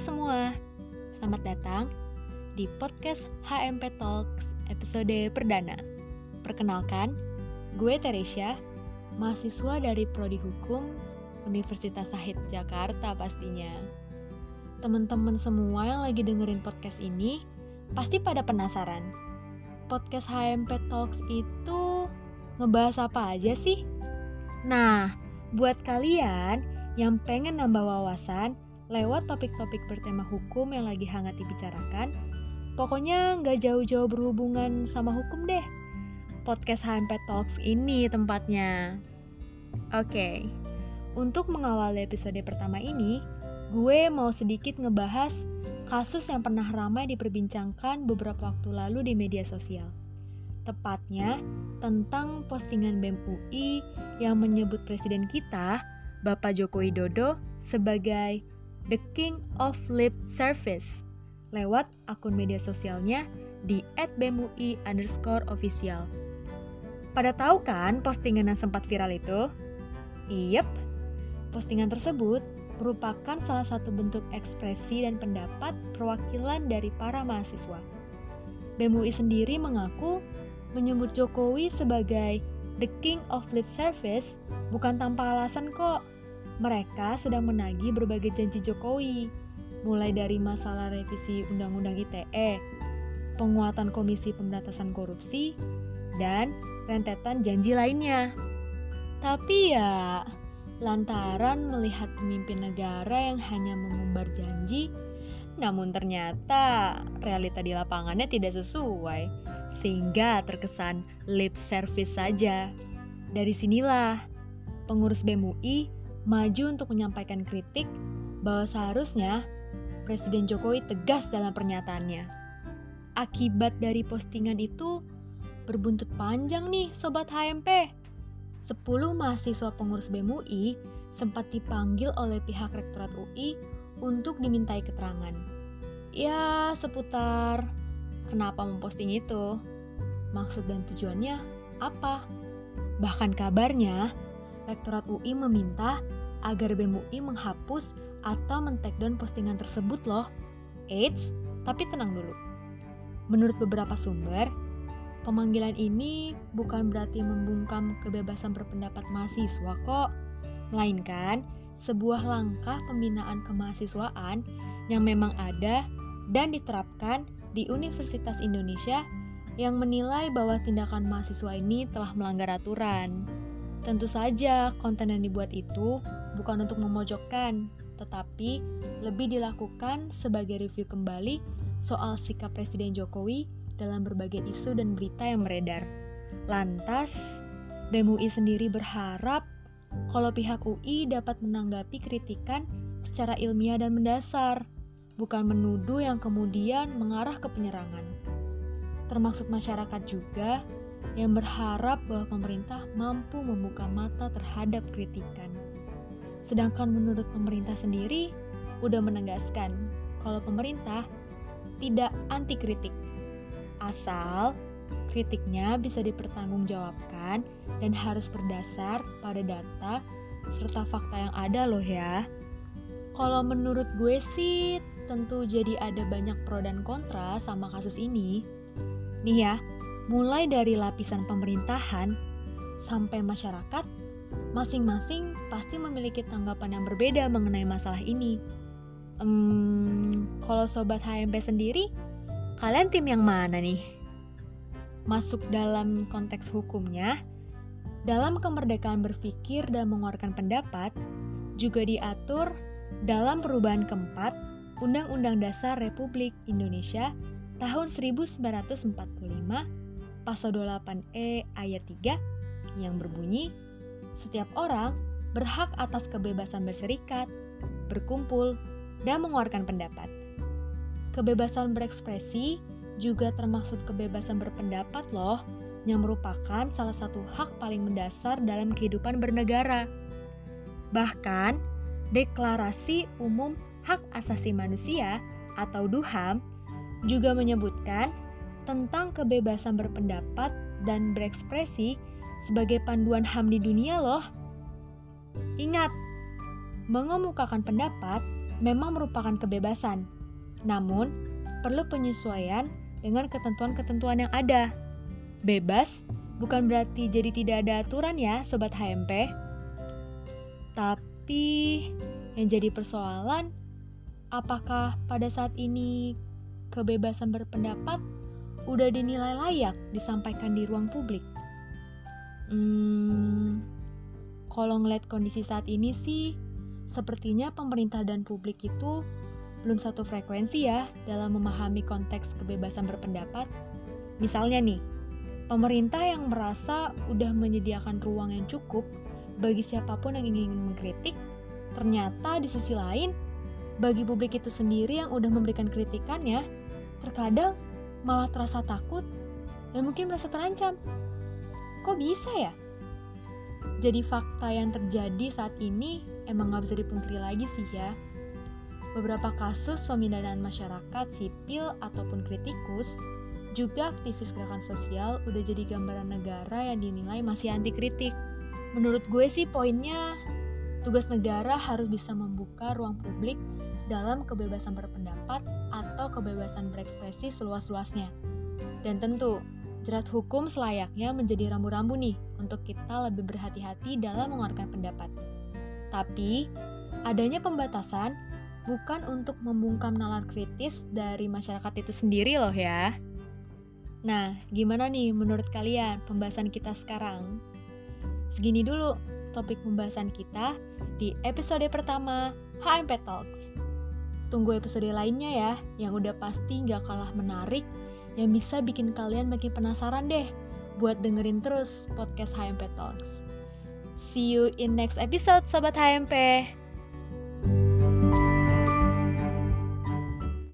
semua, selamat datang di podcast HMP Talks episode perdana. Perkenalkan, gue Teresia, mahasiswa dari Prodi Hukum Universitas Sahid Jakarta pastinya. Teman-teman semua yang lagi dengerin podcast ini pasti pada penasaran. Podcast HMP Talks itu ngebahas apa aja sih? Nah, buat kalian yang pengen nambah wawasan, lewat topik-topik bertema hukum yang lagi hangat dibicarakan. Pokoknya nggak jauh-jauh berhubungan sama hukum deh. Podcast HMP Talks ini tempatnya. Oke, okay. untuk mengawali episode pertama ini, gue mau sedikit ngebahas kasus yang pernah ramai diperbincangkan beberapa waktu lalu di media sosial. Tepatnya tentang postingan BEM UI yang menyebut presiden kita, Bapak Joko Widodo, sebagai The King of Lip Service lewat akun media sosialnya di @bemui underscore official. Pada tahu kan postingan yang sempat viral itu? Iyep, postingan tersebut merupakan salah satu bentuk ekspresi dan pendapat perwakilan dari para mahasiswa. BEMUI sendiri mengaku menyebut Jokowi sebagai the king of lip service bukan tanpa alasan kok mereka sedang menagih berbagai janji Jokowi, mulai dari masalah revisi Undang-Undang ITE, penguatan Komisi Pemberantasan Korupsi, dan rentetan janji lainnya. Tapi ya, lantaran melihat pemimpin negara yang hanya mengumbar janji, namun ternyata realita di lapangannya tidak sesuai, sehingga terkesan lip service saja. Dari sinilah, pengurus BMUI maju untuk menyampaikan kritik bahwa seharusnya Presiden Jokowi tegas dalam pernyataannya. Akibat dari postingan itu berbuntut panjang nih Sobat HMP. 10 mahasiswa pengurus BEM UI sempat dipanggil oleh pihak Rektorat UI untuk dimintai keterangan. Ya, seputar kenapa memposting itu, maksud dan tujuannya apa. Bahkan kabarnya, Rektorat UI meminta agar BEM UI menghapus atau men-takedown postingan tersebut loh. Eits, tapi tenang dulu. Menurut beberapa sumber, pemanggilan ini bukan berarti membungkam kebebasan berpendapat mahasiswa kok, melainkan sebuah langkah pembinaan kemahasiswaan yang memang ada dan diterapkan di Universitas Indonesia yang menilai bahwa tindakan mahasiswa ini telah melanggar aturan. Tentu saja, konten yang dibuat itu bukan untuk memojokkan, tetapi lebih dilakukan sebagai review kembali soal sikap Presiden Jokowi dalam berbagai isu dan berita yang beredar. Lantas, BEM UI sendiri berharap kalau pihak UI dapat menanggapi kritikan secara ilmiah dan mendasar, bukan menuduh yang kemudian mengarah ke penyerangan. Termasuk masyarakat juga yang berharap bahwa pemerintah mampu membuka mata terhadap kritikan. Sedangkan menurut pemerintah sendiri, udah menegaskan kalau pemerintah tidak anti kritik. Asal kritiknya bisa dipertanggungjawabkan dan harus berdasar pada data serta fakta yang ada loh ya. Kalau menurut gue sih tentu jadi ada banyak pro dan kontra sama kasus ini. Nih ya, mulai dari lapisan pemerintahan sampai masyarakat, masing-masing pasti memiliki tanggapan yang berbeda mengenai masalah ini. Hmm, kalau sobat HMP sendiri, kalian tim yang mana nih? Masuk dalam konteks hukumnya, dalam kemerdekaan berpikir dan mengeluarkan pendapat juga diatur dalam perubahan keempat Undang-Undang Dasar Republik Indonesia tahun 1945 pasal 28E ayat 3 yang berbunyi, setiap orang berhak atas kebebasan berserikat, berkumpul, dan mengeluarkan pendapat. Kebebasan berekspresi juga termasuk kebebasan berpendapat loh, yang merupakan salah satu hak paling mendasar dalam kehidupan bernegara. Bahkan, Deklarasi Umum Hak Asasi Manusia atau DUHAM juga menyebutkan tentang kebebasan berpendapat dan berekspresi sebagai panduan HAM di dunia loh. Ingat, mengemukakan pendapat memang merupakan kebebasan. Namun, perlu penyesuaian dengan ketentuan-ketentuan yang ada. Bebas bukan berarti jadi tidak ada aturan ya, sobat HMP. Tapi yang jadi persoalan apakah pada saat ini kebebasan berpendapat udah dinilai layak disampaikan di ruang publik? Hmm, kalau ngeliat kondisi saat ini sih, sepertinya pemerintah dan publik itu belum satu frekuensi ya dalam memahami konteks kebebasan berpendapat. Misalnya nih, pemerintah yang merasa udah menyediakan ruang yang cukup bagi siapa pun yang ingin mengkritik, ternyata di sisi lain, bagi publik itu sendiri yang udah memberikan kritikannya, terkadang malah terasa takut dan mungkin merasa terancam. Kok bisa ya? Jadi fakta yang terjadi saat ini emang gak bisa dipungkiri lagi sih ya Beberapa kasus pemindahan masyarakat sipil ataupun kritikus juga aktivis gerakan sosial udah jadi gambaran negara yang dinilai masih anti kritik. Menurut gue sih poinnya tugas negara harus bisa membuka ruang publik dalam kebebasan berpendapat atau kebebasan berekspresi seluas-luasnya. Dan tentu, jerat hukum selayaknya menjadi rambu-rambu nih untuk kita lebih berhati-hati dalam mengeluarkan pendapat. Tapi, adanya pembatasan bukan untuk membungkam nalar kritis dari masyarakat itu sendiri loh ya. Nah, gimana nih menurut kalian pembahasan kita sekarang? Segini dulu topik pembahasan kita di episode pertama HMP Talks. Tunggu episode lainnya ya, yang udah pasti nggak kalah menarik, yang bisa bikin kalian makin penasaran deh buat dengerin terus podcast HMP Talks. See you in next episode, Sobat HMP!